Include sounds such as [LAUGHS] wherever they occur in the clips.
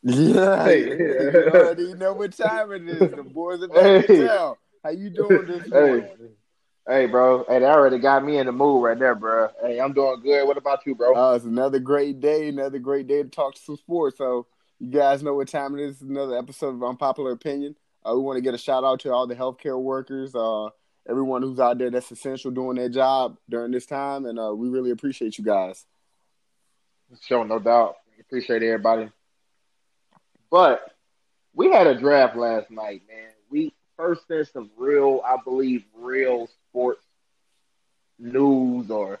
[LAUGHS] Yeah, hey. [LAUGHS] you already know what [LAUGHS] time it is. The boys are back hey. How you doing this morning? Hey. hey, bro. Hey, that already got me in the mood right there, bro. Hey, I'm doing good. What about you, bro? Uh, it's another great day, another great day to talk some sports. So you guys know what time it is. Another episode of Unpopular Opinion. Uh, we want to get a shout out to all the healthcare workers, uh, everyone who's out there that's essential doing their job during this time, and uh, we really appreciate you guys. Sure, no doubt. Appreciate everybody but we had a draft last night, man. We first in some real, I believe, real sports news or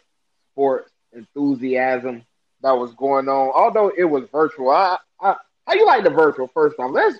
sports enthusiasm that was going on. Although it was virtual, I, I how you like the virtual first time? Let's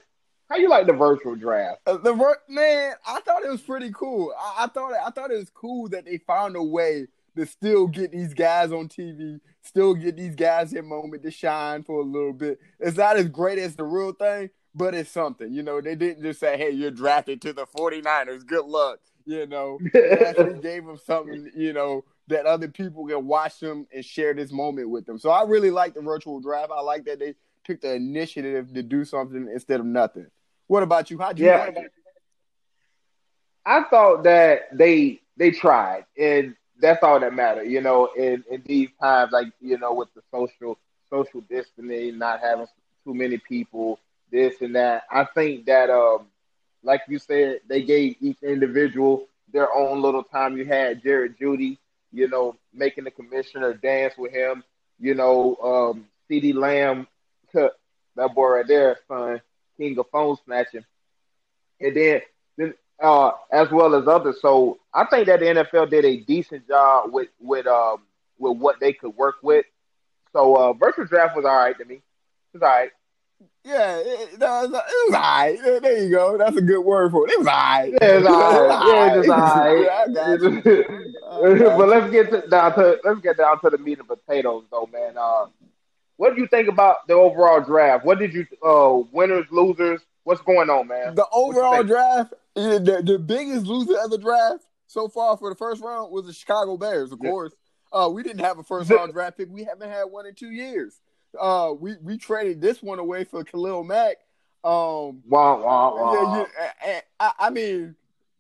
how you like the virtual draft? Uh, the man, I thought it was pretty cool. I, I thought I thought it was cool that they found a way to still get these guys on TV, still get these guys their moment to shine for a little bit. It's not as great as the real thing, but it's something. You know, they didn't just say, hey, you're drafted to the 49ers. Good luck. You know, [LAUGHS] they actually gave them something, you know, that other people can watch them and share this moment with them. So I really like the virtual draft. I like that they took the initiative to do something instead of nothing. What about you? How'd you yeah. Like I thought that they they tried and that's all that matters, you know, in, in these times, like, you know, with the social social distancing, not having too many people, this and that. I think that um like you said, they gave each individual their own little time. You had Jerry Jeudy, you know, making the commissioner dance with him, you know, um CeeDee Lamb that boy right there, son, king of phone snatching. And then uh, as well as others. So I think that the NFL did a decent job with with um with what they could work with. So uh, virtual draft was all right to me. It was all right. Yeah, it, it, was, it was all right. There you go. That's a good word for it. It was all right. Yeah, it was all right. [LAUGHS] Yeah, it was all right. [LAUGHS] [LAUGHS] but let's get to, down to let's get down to the meat and potatoes, though, man. Uh, what do you think about the overall draft? What did you uh, winners, losers? What's going on, man? The overall draft, the, the biggest loser of the draft so far for the first round was the Chicago Bears, of course. Uh, we didn't have a first round draft pick. We haven't had one in two years. Uh, we we traded this one away for Khalil Mack. Um, wow, wow, wow. Yeah, yeah, I, I mean,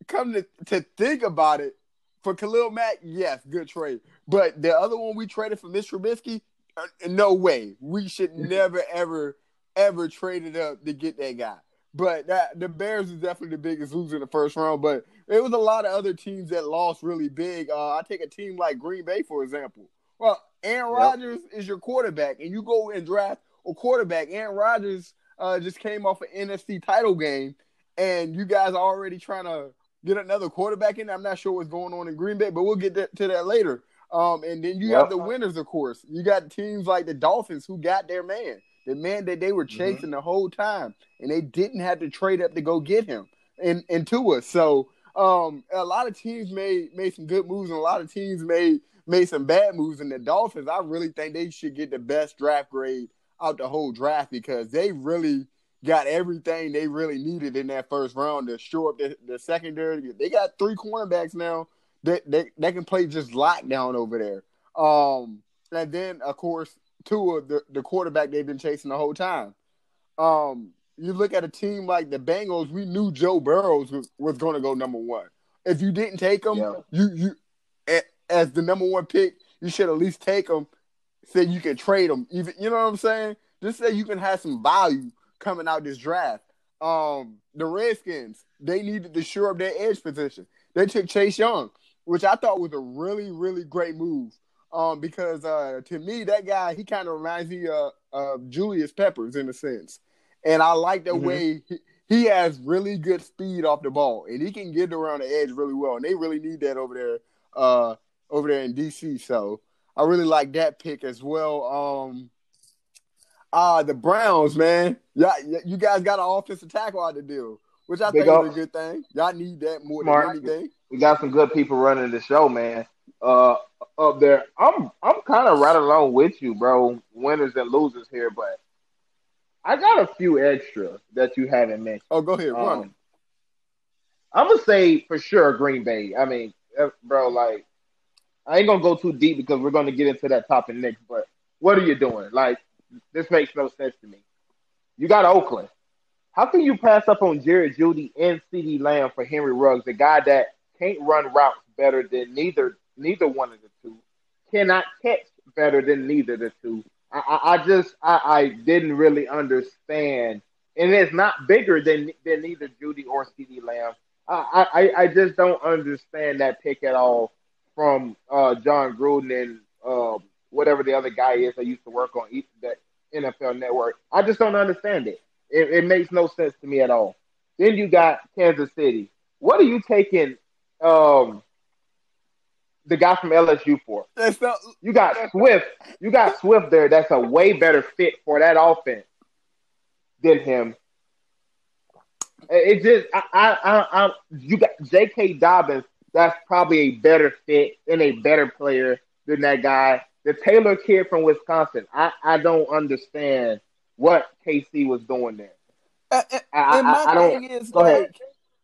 come to, to think about it, for Khalil Mack, yes, good trade. But the other one we traded for Mitch Trubisky, uh, no way. We should never, ever, ever trade it up to get that guy. But that the Bears is definitely the biggest loser in the first round. But it was a lot of other teams that lost really big. Uh, I take a team like Green Bay for example. Well, Aaron yep. Rodgers is your quarterback, and you go and draft a quarterback. Aaron Rodgers uh, just came off an NFC title game, and you guys are already trying to get another quarterback in. I'm not sure what's going on in Green Bay, but we'll get to that later. Um, and then you yep. have the winners, of course. You got teams like the Dolphins who got their man the man that they were mm-hmm. chasing mm-hmm. the whole time, and they didn't have to trade up to go get him and and to us. So um, a lot of teams made made some good moves, and a lot of teams made made some bad moves. And the Dolphins, I really think they should get the best draft grade out the whole draft because they really got everything they really needed in that first round to shore up the, the secondary. They got three cornerbacks now that they, they can play just lockdown over there. Um, and then of course Tua, the, the quarterback they've been chasing the whole time. Um, you look at a team like the Bengals, we knew Joe Burrows was, was going to go number one. If you didn't take him, yeah. you you as the number one pick, you should at least take him. So you can trade him. Even you know what I'm saying? just so you can have some value coming out this draft. Um, the Redskins they needed to shore up their edge position. They took Chase Young, which I thought was a really really great move. Um, because uh, to me that guy he kind of reminds me of, of Julius Peppers in a sense, and I like the mm-hmm. way he, he has really good speed off the ball, and he can get around the edge really well, and they really need that over there, uh, over there in DC. So I really like that pick as well. Um, uh the Browns, man. Yeah, you guys got an offensive tackle out the deal, which I Big think up. is a good thing. Y'all need that more Smart. than anything. We got some good people running the show, man. Uh, up there, I'm I'm kind of right along with you, bro. Winners and losers here, but I got a few extra that you haven't mentioned. Oh, go ahead, run. Um, I'm gonna say for sure Green Bay. I mean, uh, bro, like I ain't gonna go too deep because we're gonna get into that topic next. But what are you doing? Like, this makes no sense to me. You got Oakland. How can you pass up on Jerry Jeudy and CeeDee Lamb for Henry Ruggs, the guy that can't run routes better than neither neither one of the two, cannot catch better than neither the two. I, I just I, I didn't really understand, and it's not bigger than than either Jeudy or CeeDee Lamb. I, I I just don't understand that pick at all from uh, Jon Gruden and uh, whatever the other guy is that used to work on that NFL Network. I just don't understand it. it. It makes no sense to me at all. Then you got Kansas City. What are you taking? Um, the guy from LSU for. Not, you got Swift. You got Swift there. That's a way better fit for that offense than him. It just I I I, you got J.K. Dobbins. That's probably a better fit and a better player than that guy. The Taylor kid from Wisconsin. I I don't understand what KC was doing there. Uh, uh, I, and my I, I thing is like, ahead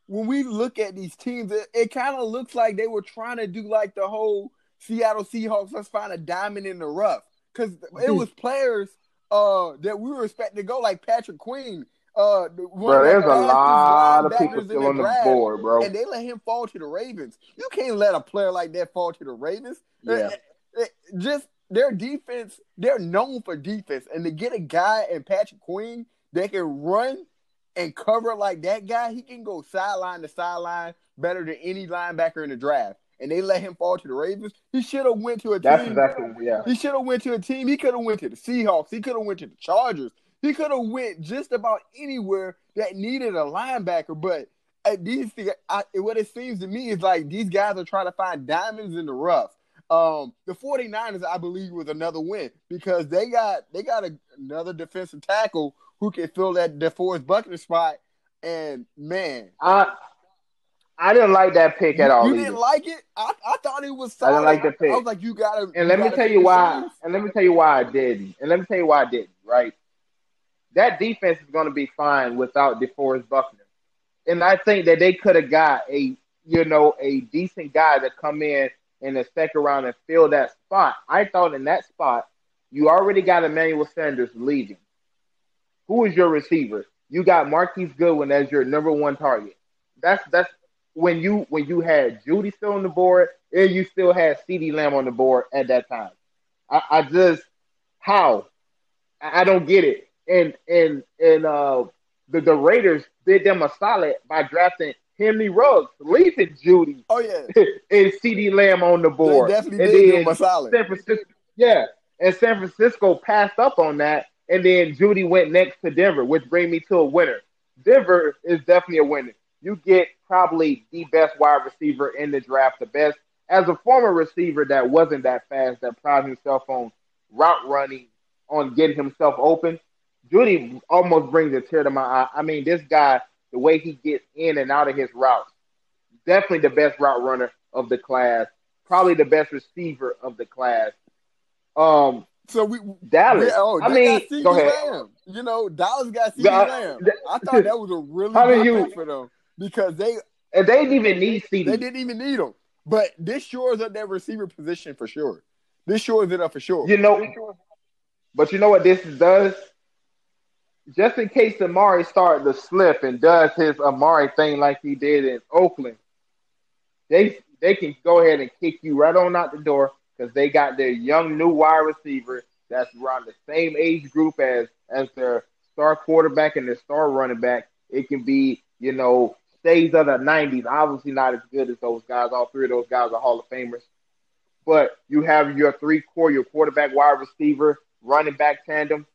when we look at these teams, it, it kind of looks like they were trying to do like the whole Seattle Seahawks. Let's find a diamond in the rough because it mm-hmm. was players uh, that we were expecting to go like Patrick Queen. Uh, bro, there's a lot of people still on the board, bro, and they let him fall to the Ravens. You can't let a player like that fall to the Ravens. Yeah, just their defense. They're known for defense, and to get a guy in Patrick Queen that can run and cover like that guy, he can go sideline to sideline better than any linebacker in the draft. And they let him fall to the Ravens. He should have went to a That's team. Exactly, yeah. He should have went to a team. He could have went to the Seahawks. He could have went to the Chargers. He could have went just about anywhere that needed a linebacker. But at these, I, what it seems to me is like these guys are trying to find diamonds in the rough. Um, the 49ers, I believe, was another win because they got they got a, another defensive tackle who can fill that DeForest Buckner spot. And man, I I didn't like that pick at all. You either. didn't like it? I, I thought it was. Solid. I didn't like the pick. I was like, you gotta. And let me tell you why. And let me tell you why I didn't. And let me tell you why I didn't. Right, that defense is going to be fine without DeForest Buckner. And I think that they could have got a you know a decent guy to come in in the second round and fill that spot. I thought in that spot you already got Emmanuel Sanders leaving. Who is your receiver? You got Marquise Goodwin as your number one target. That's that's when you when you had Jeudy still on the board and you still had CeeDee Lamb on the board at that time. I, I just how I, I don't get it. And and and uh the, the Raiders did them a solid by drafting Henry Ruggs, leaving Jeudy. Oh yeah, [LAUGHS] and CeeDee Lamb on the board. They definitely and did them a solid. San Francisco, yeah, and San Francisco passed up on that and then Jeudy went next to Denver, which brings me to a winner. Denver is definitely a winner. You get probably the best wide receiver in the draft, the best as a former receiver that wasn't that fast, that prided himself on route running, on getting himself open. Jeudy almost brings a tear to my eye. I mean, this guy, the way he gets in and out of his routes, definitely the best route runner of the class, probably the best receiver of the class. Um, so we Dallas. We, oh, I mean, go ahead. Lamb. You know, Dallas got CeeDee Lamb. I thought that was a really good you, for them because they and they didn't even need CeeDee. They didn't even need him. But this shores up their receiver position for sure. This shores it up for sure. You know, but you know what this does? Just in case Amari started to slip and does his Amari thing like he did in Oakland, they they can go ahead and kick you right on out the door because they got their young new wide receiver that's around the same age group as as their star quarterback and their star running back. It can be, you know, stays of the '90s. Obviously, not as good as those guys. All three of those guys are Hall of Famers. But you have your three core, your quarterback, wide receiver, running back tandem.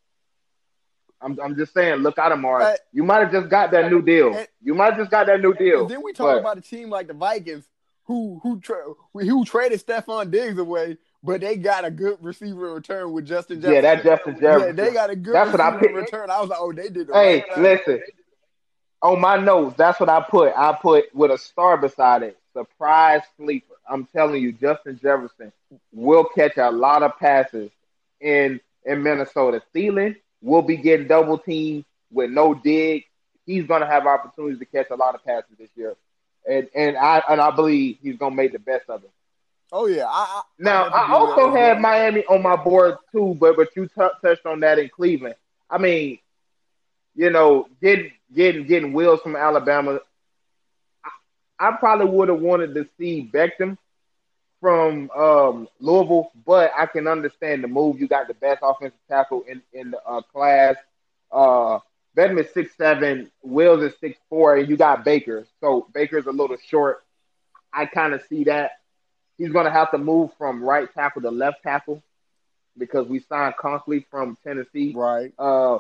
I'm, I'm just saying, look out, Amari. Uh, you might have just got that new deal. and- You might have just got that new deal. Then we talk But- about a team like the Vikings who who tra- who traded Stefon Diggs away, but they got a good receiver return with Justin Jefferson. Yeah, that Justin Yeah, Jefferson. they got a good That's what I picked. return. I was like, oh, they did the Hey, right listen. On my notes, that's what I put. I put with a star beside it. Surprise sleeper. I'm telling you, Justin Jefferson will catch a lot of passes in in Minnesota. Thielen will be getting double teamed with no dig. He's gonna have opportunities to catch a lot of passes this year. And and I and I believe he's gonna make the best of it. Oh yeah, I, I Now, definitely I also had. Miami on my board too, but but you t- touched on that in Cleveland. I mean, you know, getting getting getting Wills from Alabama. I, I probably would have wanted to see Becton from um, Louisville, but I can understand the move. You got the best offensive tackle in in the uh, class. Uh, Is six seven, Wills is six four, and you got Baker. So Baker's a little short. I kind of see that he's going to have to move from right tackle to left tackle because we signed Conklin from Tennessee right. uh,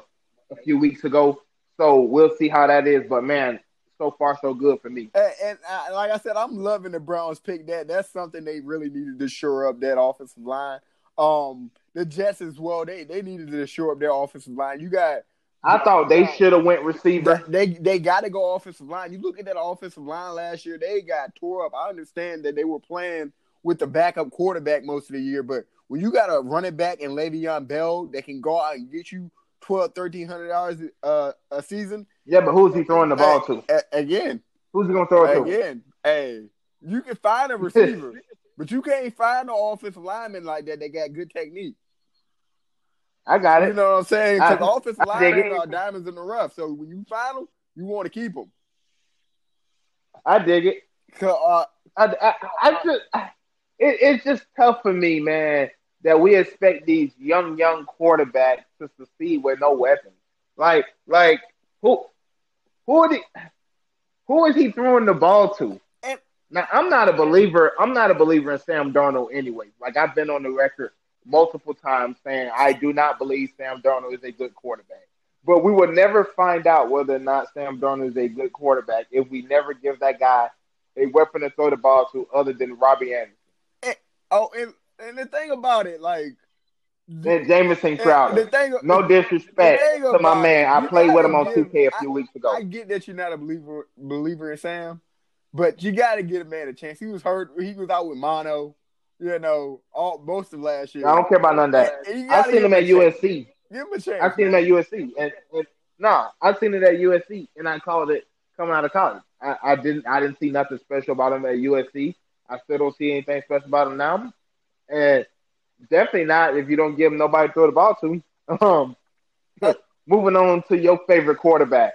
a few weeks ago. So we'll see how that is. But man, so far so good for me. And, and uh, like I said, I'm loving the Browns pick that. That's something they really needed to shore up that offensive line. Um, the Jets as well. They they needed to shore up their offensive line. You got I thought they should have went receiver. They they got to go offensive line. You look at that offensive line last year; they got tore up. I understand that they were playing with the backup quarterback most of the year, but when you got a running back and Le'Veon Bell that can go out and get you twelve, thirteen hundred dollars uh, a season, Yeah, but who's he throwing the ball to? a- again, Who's he gonna throw it to? again, hey, you can find a [LAUGHS] receiver, but you can't find an offensive lineman like that. That got good technique. I got it. You know what I'm saying? Because offensive linemen are diamonds in the rough. So when you find them, you want to keep them. I dig it. Uh, I, I, I just, I, it, it's just tough for me, man, that we expect these young, young quarterbacks to succeed with no weapons. Like, like who, who, are the, who is he throwing the ball to? Now, I'm not a believer. I'm not a believer in Sam Darnold anyway. Like I've been on the record multiple times saying I do not believe Sam Darnold is a good quarterback. But we will never find out whether or not Sam Darnold is a good quarterback if we never give that guy a weapon to throw the ball to other than Robbie Anderson Oh, and, and the thing about it, like and Jamison and the Crowder. thing, No disrespect the thing to my man. I played with him on give- 2K a few weeks ago. I get that you're not a believer believer in Sam, but you got to give a man a chance. He was hurt. He was out with mono. You know, all most of last year. I don't care about none of that. I seen him at chance. USC. Give him a chance. I seen him at USC, and, and no, I seen it at USC, and I called it coming out of college. I, I didn't, I didn't see nothing special about him at USC. I still don't see anything special about him now, and definitely not if you don't give him nobody to throw the ball to. [LAUGHS] Um, [LAUGHS] moving on to your favorite quarterback,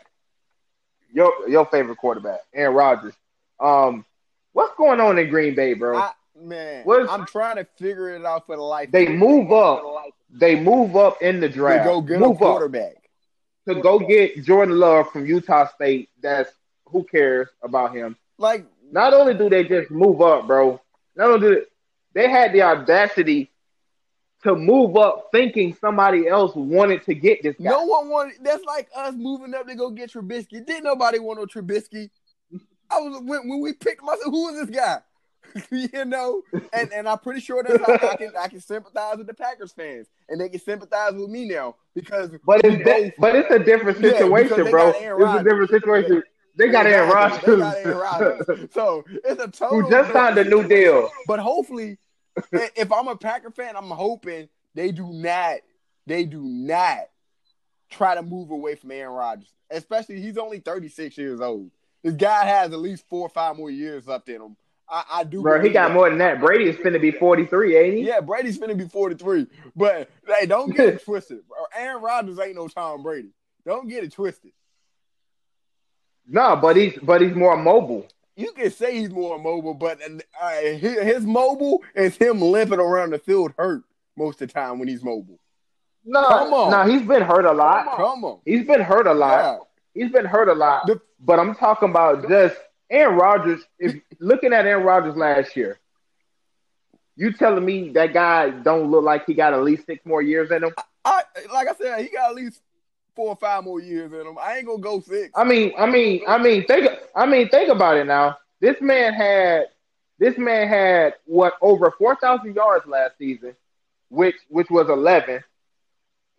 your your favorite quarterback, Aaron Rodgers. Um, what's going on in Green Bay, bro? I, man, What's- I'm trying to figure it out for the life. they move up. They move up in the to draft. go get a move up. quarterback. to go get Jordan Love from Utah State. That's who cares about him. Like Not only do they just move up, bro. Not only do they, they had the audacity to move up, thinking somebody else wanted to get this guy. no one wanted. That's like us moving up to go get Trubisky. Didn't nobody want no Trubisky. I was when, when we picked said, "Who is this guy?" [LAUGHS] you know, and and I'm pretty sure that's how I can I can sympathize with the Packers fans, and they can sympathize with me now because but it's both- but it's a different situation, they bro. It's a different situation. They got Aaron. They got Aaron Rodgers, Rodgers. So it's a total. who just signed a new deal. But hopefully, if I'm a Packer fan, I'm hoping they do not, they do not try to move away from Aaron Rodgers. Especially, he's only 36 years old. This guy has at least four or five more years up in him. I, I do. Bro, he got that. more than that. Brady is finna be 43, ain't he? Yeah, Brady's finna be 43. But hey, don't get it [LAUGHS] twisted. Bro. Aaron Rodgers ain't no Tom Brady. Don't get it twisted. No, but he's but he's more mobile. you can say he's more mobile, but uh, his, his mobile is him limping around the field hurt most of the time when he's mobile. No, Come on. no, he's been hurt a lot. Come on. He's been hurt a lot. Yeah. He's been hurt a lot. The- but I'm talking about just Aaron Rodgers. If [LAUGHS] looking at Aaron Rodgers last year, you telling me that guy don't look like he got at least six more years in him? I like I said, he got at least four or five more years in him. I ain't gonna go six. I mean, I mean, I mean, think. I mean, think about it now. This man had, this man had what over four thousand yards last season, which which was eleven.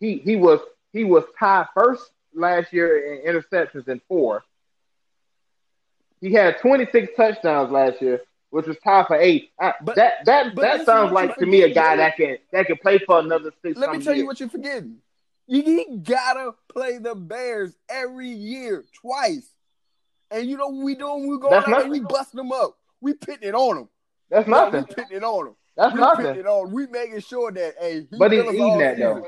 He he was he was tied first last year in interceptions in four. He had twenty six touchdowns last year, which was tied for eight. I, But- that that but that sounds like to me a guy that can that can play for another six. Let me tell you what you're forgetting. You, you gotta play the Bears every year, twice. And you know what we doing? We going out nothing. we busting them up. We pitting it on them. That's No, nothing. we pitting it on them. That's we nothing. pitting it on. We making sure that hey, he But he's eating that, though.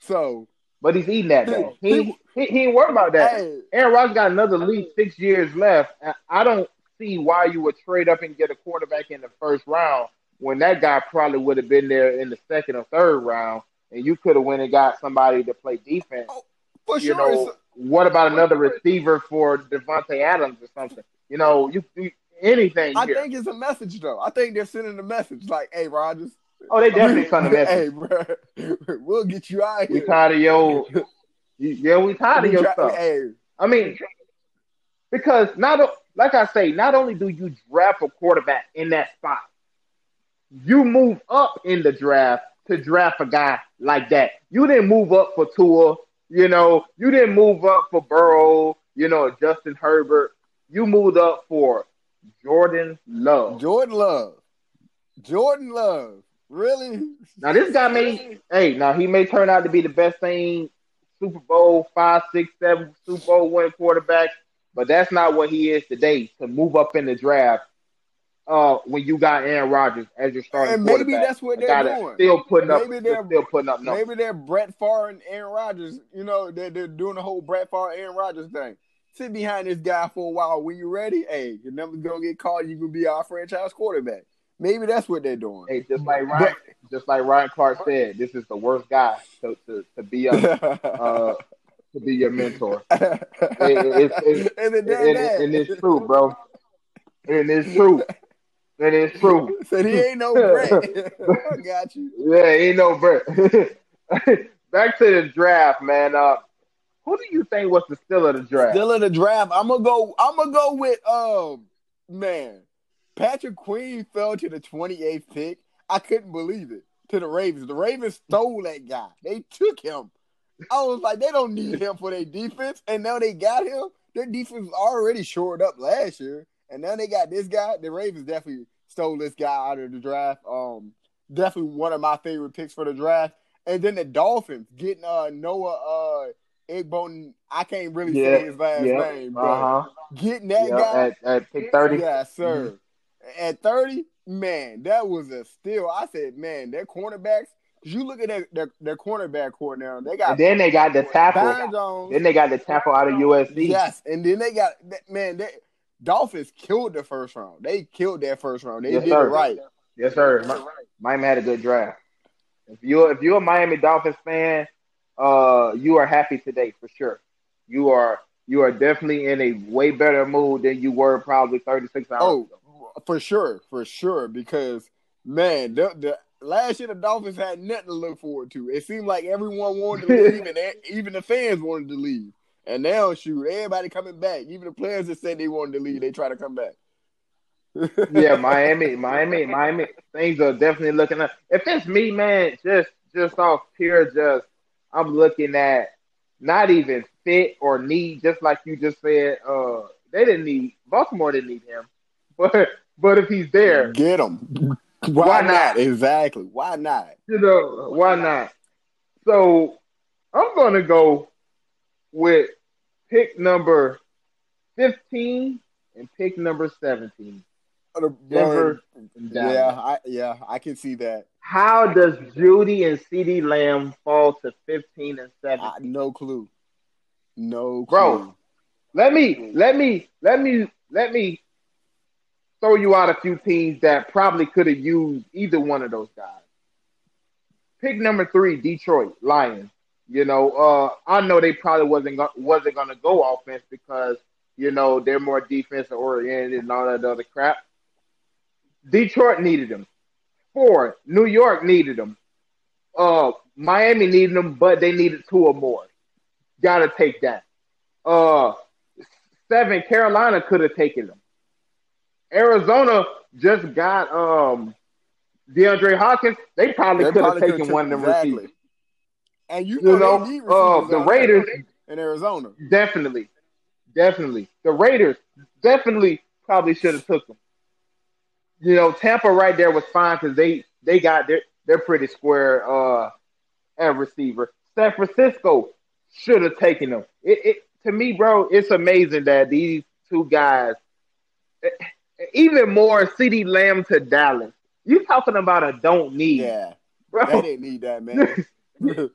So But he's eating that though. He- He he, ain't worried about that. hey, Aaron Rodgers got another least six years left. I don't see why you would trade up and get a quarterback in the first round when that guy probably would have been there in the second or third round, and you could have went and got somebody to play defense. Oh, for You sure. know, it's- what about another receiver for Davante Adams or something? You know, you, you anything I here. think it's a message though. I think they're sending a message like, "Hey, Rodgers, oh, they definitely sent a message. hey, bro, [LAUGHS] we'll get you out we here. tired of your, yeah, we tired of We your try- stuff. Hey, I mean, because not like I say, not only do you draft a quarterback in that spot, you move up in the draft to draft a guy like that. You didn't move up for Tua, you know, you didn't move up for Burrow, you know, Justin Herbert. You moved up for Jordan Love. Jordan Love, Jordan Love, really? Now this guy may, hey, now he may turn out to be the best thing Super Bowl five, six, seven Super Bowl winning quarterback, but that's not what he is today. To move up in the draft, uh, when you got Aaron Rodgers as your starting And maybe that's what they're doing. Still putting up, Maybe they're- still putting up numbers. Maybe they're Brett Favre and Aaron Rodgers. You know, they're, they're doing the whole Brett Favre, Aaron Rodgers thing. Sit behind this guy for a while. When you're ready, hey, your number's gonna get called. You can be our franchise quarterback. Maybe that's what they're doing. Hey, just like Ryan, just like Ryan Clark said, this is the worst guy to to, to be a uh, to be your mentor. [LAUGHS] it- it's- it's- and and, it's true, bro. And it's true. And it's true. [LAUGHS] Said he ain't no Brett. [LAUGHS] I got you. Yeah, ain't no Brett. Back to the draft, man. Uh, who do you think was the still of the draft? Still in the draft. I'm gonna go. I'm gonna go with um man. Patrick Queen fell to the 28th pick. I couldn't believe it. To the Ravens. The Ravens stole that guy. They took him. I was like, they don't need him for their defense, and now they got him. Their defense was already shored up last year, and now they got this guy. The Ravens definitely stole this guy out of the draft. Um, definitely one of my favorite picks for the draft. And then the Dolphins getting uh Noah uh Igbo. I can't really Yeah, say his last yeah, name, but Uh huh. getting that Yeah, guy at, at pick thirty. Yeah, sir. At 30, man, that was a steal. I said, man, their cornerbacks, you look at their, their, their cornerback core now, they got And then they got the tackle. Jones. Then they got the tackle out of USC. Yes, and then they got, man, they, Dolphins killed the first round. They killed that first round. They Yes, did sir. it right. Yes, sir. Mi- Miami had a good draft. If you if you're a Miami Dolphins fan, uh, you are happy today for sure. You are you are definitely in a way better mood than you were probably 36 hours Oh, ago. For sure, for sure. Because man, the, the last year the Dolphins had nothing to look forward to. It seemed like everyone wanted to leave, [LAUGHS] and even the fans wanted to leave. And now, shoot, everybody coming back. Even the players that said they wanted to leave, they try to come back. [LAUGHS] yeah, Miami, Miami, Miami. Things are definitely looking up. If it's me, man, just just off pure, just I'm looking at not even fit or need, just like you just said. Uh, they didn't need Baltimore didn't need him, [LAUGHS] but but if he's there, Get him. [LAUGHS] Why, Why not? not? Exactly. Why not? you know why not? So I'm gonna go with pick number fifteen and pick number seventeen. Denver. and Yeah, I yeah, I can see that. How does Jeudy and CeeDee Lamb fall to 15 and 7? I, no clue. No clue. Bro. Let me let me let me let me throw you out a few teams that probably could have used either one of those guys. pick number three, Detroit Lions. You know, uh, I know they probably wasn't go- wasn't gonna go offense because you know they're more defensive oriented and all that other crap. Detroit needed them. Four, New York needed them. Uh, Miami needed them, but they needed two or more. Gotta take that. Uh, seven, Carolina could have taken them. Arizona just got um DeAndre Hopkins. They probably could have taken one of them exactly. receivers. And you know, You know, need uh, the Raiders in Arizona. definitely, definitely. The Raiders definitely probably should have took them. You know, Tampa right there was fine because they they got their they're pretty square uh at receiver. San Francisco should have taken them. It, it to me, bro, it's amazing that these two guys, even more CeeDee Lamb to Dallas. You talking about a don't need, Yeah, bro? they didn't need that, man. [LAUGHS]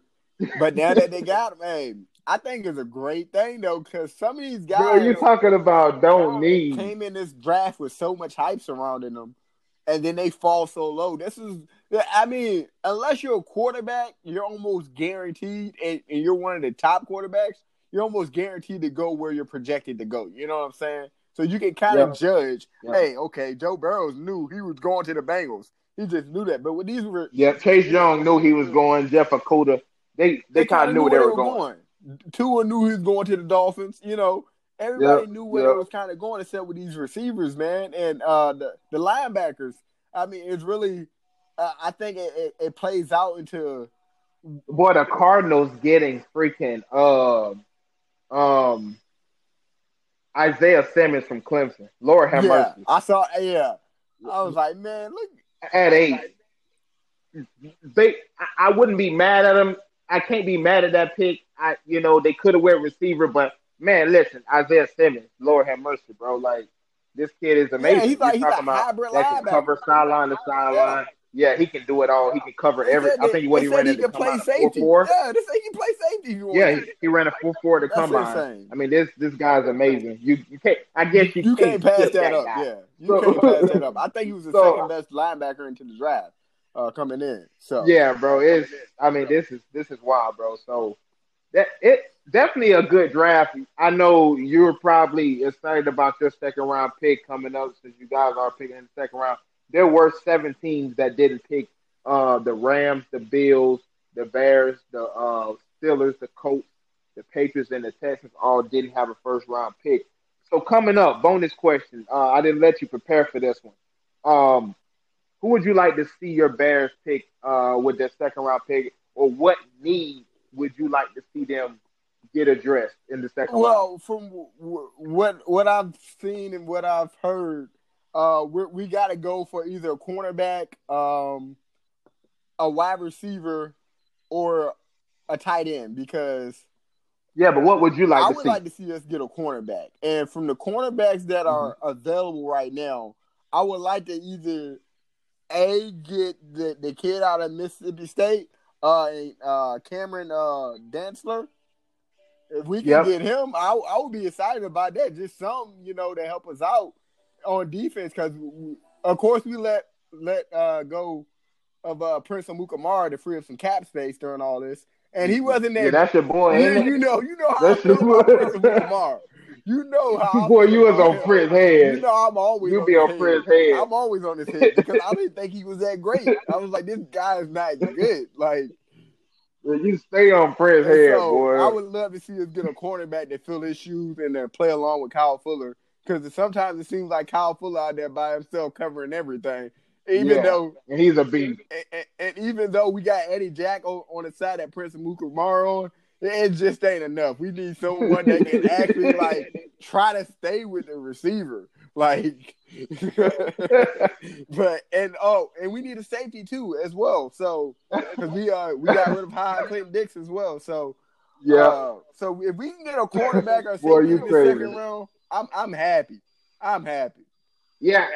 but now that they got him, hey, I think it's a great thing though, because some of these guys Bro, you talking about don't need? came in this draft with so much hype surrounding them, and then they fall so low. This is, I mean, unless you're a quarterback, you're almost guaranteed, and, and you're one of the top quarterbacks, you're almost guaranteed to go where you're projected to go. You know what I'm saying? So you can kind of Yeah. judge. Yeah. Hey, okay, Joe Burrows knew he was going to the Bengals. He just knew that. But with these were Yeah, Chase Young knew he was going. Jeff Okudah, they they, kind of knew where they were going. Tua knew he was going to the Dolphins. You know, everybody Yep, knew where yep. it was kind of going, except with these receivers, man, and uh, the the linebackers. I mean, it's really. Uh, I think it, it, it plays out into Boy, the Cardinals getting freaking um um Isaiah Simmons from Clemson. Lord have yeah. mercy. I saw. Yeah, I was like, man, look. At eight, they I, I wouldn't be mad at them. I can't be mad at that pick. I you know they could have went receiver, but man, listen, Isaiah Simmons. Lord have mercy, bro. Like this kid is amazing. he's like- You're he's talking a about hybrid that can cover sideline to sideline. Yeah, he can do it all. He can cover They every. I think what he ran he to play safety. four four. Yeah, they say he can play safety. If you want. Yeah, he, he ran a four four to That's combine. I mean, this this guy's amazing. You you can't. I guess you, you can't pass skip that up. guy. Yeah, you So- can't pass that up. [LAUGHS] I think he was the So- second best linebacker into the draft uh, coming in. So Yeah, bro. It's. I mean, this is this is wild, bro. So that it definitely a good draft. I know you're probably excited about your second round pick coming up since you guys are picking in the second round. There were seven teams that didn't pick. Uh, the Rams, the Bills, the Bears, the uh, Steelers, the Colts, the Patriots, and the Texans all didn't have a first round pick. So coming up, bonus question. Uh, I didn't let you prepare for this one. Um, who would you like to see your Bears pick uh, with their second round pick, or what need would you like to see them get addressed in the second round? Well, from what what I've seen and what I've heard, uh, we're, we got to go for either a cornerback, um, a wide receiver, or a tight end because Yeah, but what would you like I to would see? like to see us get a cornerback. And from the cornerbacks that are Mm-hmm. available right now, I would like to either a get the, the kid out of Mississippi State, uh, uh Cameron uh Dantzler. If we can Yep. get him, I I would be excited about that. Just some, you know, to help us out on defense because of course we let let uh go of uh Prince Amukamara to free up some cap space during all this, and he wasn't there. yeah, that's your boy, ain't you know, you know how That's I feel. Prince Amukamara. You know how Boy, you was on him. Prince's head. You know I'm always You on be his on head. Prince's head. I'm always on his head because I didn't think he was that great. I was like, this guy is not good. Like, You stay on Prince's and head, so boy. I would love to see us get a cornerback that fill his shoes and then play along with Kyle Fuller because sometimes it seems like Kyle Fuller out there by himself covering everything. Even Yeah. though, and he's a beast. and, and- and even though we got Eddie Jack on, on the side that Prince Amukamara on, it just ain't enough. We need someone that can [LAUGHS] actually like try to stay with the receiver. Like, [LAUGHS] but and oh, and we need a safety too as well. So because we uh we got rid of High Clinton Dix as well. So Yeah. uh, so if we can get a quarterback or Boy, safety you in the crazy. second round, I'm I'm happy. I'm happy. Yeah.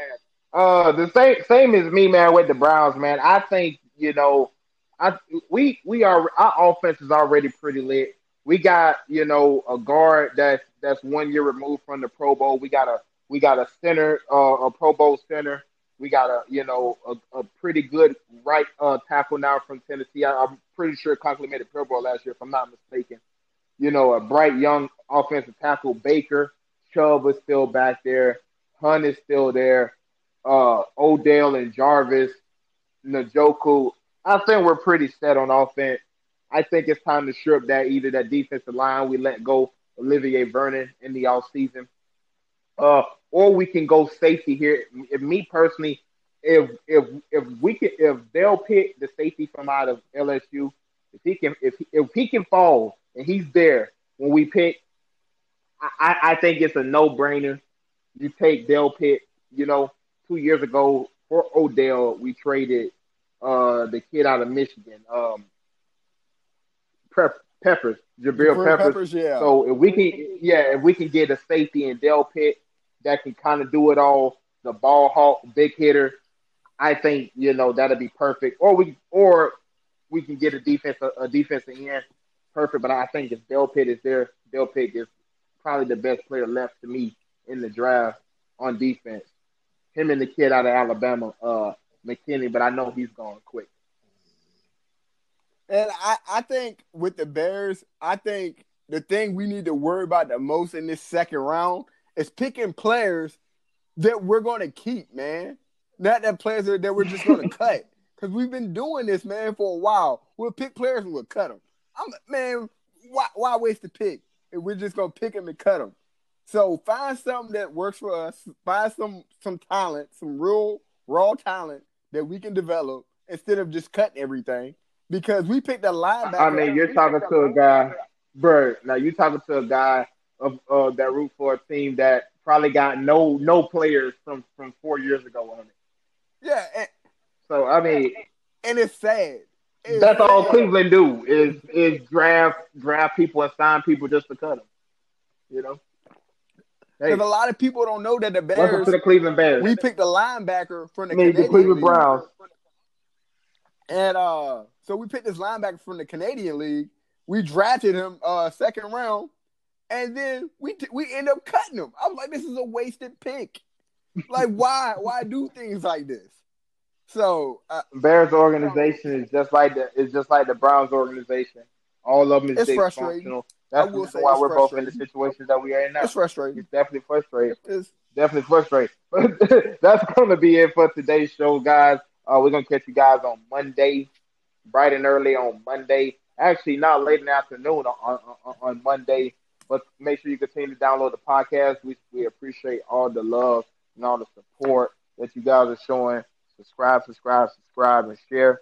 Uh, the same same as me, man, with the Browns, man. I think you know, I we we are our offense is already pretty lit. We got you know a guard that's that's one year removed from the Pro Bowl. We got a we got a center, uh, a Pro Bowl center. We got a you know a, a pretty good right uh, tackle now from Tennessee. I, am pretty sure complimented Pro Bowl last year, if I'm not mistaken. You know, a bright young offensive tackle Baker. Chubb is still back there. Hunt is still there. Uh, Odell and Jarvis, Njoku. I think we're pretty set on offense. I think it's time to strip that either that defensive line we let go Olivier Vernon in the off season, uh, or we can go safety here. If me personally, if if if we can if they'll pick the safety from out of LSU, if he can if if he can fall and he's there when we pick, I, I think it's a no brainer. You take Delpit. You know, two years ago for Odell, we traded uh the kid out of Michigan, um, Peppers, Jabril Peppers. Peppers. Yeah. So if we can, yeah, if we can get a safety in Delpit that can kind of do it all, the ball hawk, big hitter, I think you know that'll be perfect. Or we, or we can get a defense, a, a defensive end, perfect. But I think if Delpit is there, Delpit is probably the best player left to me in the draft on defense. Him and the kid out of Alabama, uh, McKinney, but I know he's going quick. And I, I think with the Bears, I think the thing we need to worry about the most in this second round is picking players that we're going to keep, man. Not that players that, we're just going [LAUGHS] to cut. Because we've been doing this, man, for a while. We'll pick players and we'll cut them. I'm, man, why, why waste the pick we're just going to pick them and cut them? So find something that works for us. Find some some talent, some real raw talent that we can develop instead of just cutting everything because we picked a linebacker. I mean, you're talking to a guy, bro. Now you're talking to a guy of uh, that root for a team that probably got no no players from from four years ago on it. Yeah. And, so I mean, and it's sad. That's all Cleveland do is is draft draft people and sign people just to cut them. You know. Because hey, a lot of people don't know that the Bears. Welcome to the Cleveland Bears. We picked a linebacker from the, I mean, the Cleveland League. Browns. And uh, so we picked this linebacker from the Canadian League. We drafted him uh second round, and then we t- we end up cutting him. I'm like, this is a wasted pick. Like, why why do things like this? So uh, Bears organization is just like the is just like the Browns organization. All of them is it's frustrating. That's the reason why we're both in the situation that we are in now. It's frustrating. It's definitely frustrating. It's definitely frustrating. But [LAUGHS] that's going to be it for today's show, guys. Uh, we're gonna catch you guys on Monday bright and early on Monday. Actually, not late in the afternoon on, on, on Monday. But make sure you continue to download the podcast. We, we appreciate all the love and all the support that you guys are showing. Subscribe, subscribe, subscribe, and share.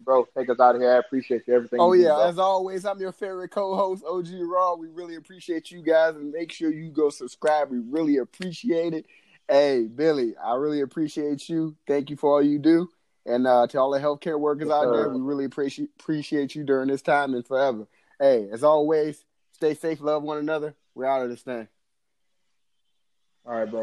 Bro, take us out of here. I appreciate you. Everything. Oh, yeah. Do, As always, I'm your favorite co host, OG Raw. We really appreciate you guys. And make sure you go subscribe. We really appreciate it. Hey, Billy, I really appreciate you. Thank you for all you do. And uh, to all the healthcare workers yes, out there, we really appreciate appreciate you during this time and forever. Hey, as always, stay safe, love one another. We're out of this thing. All right, bro.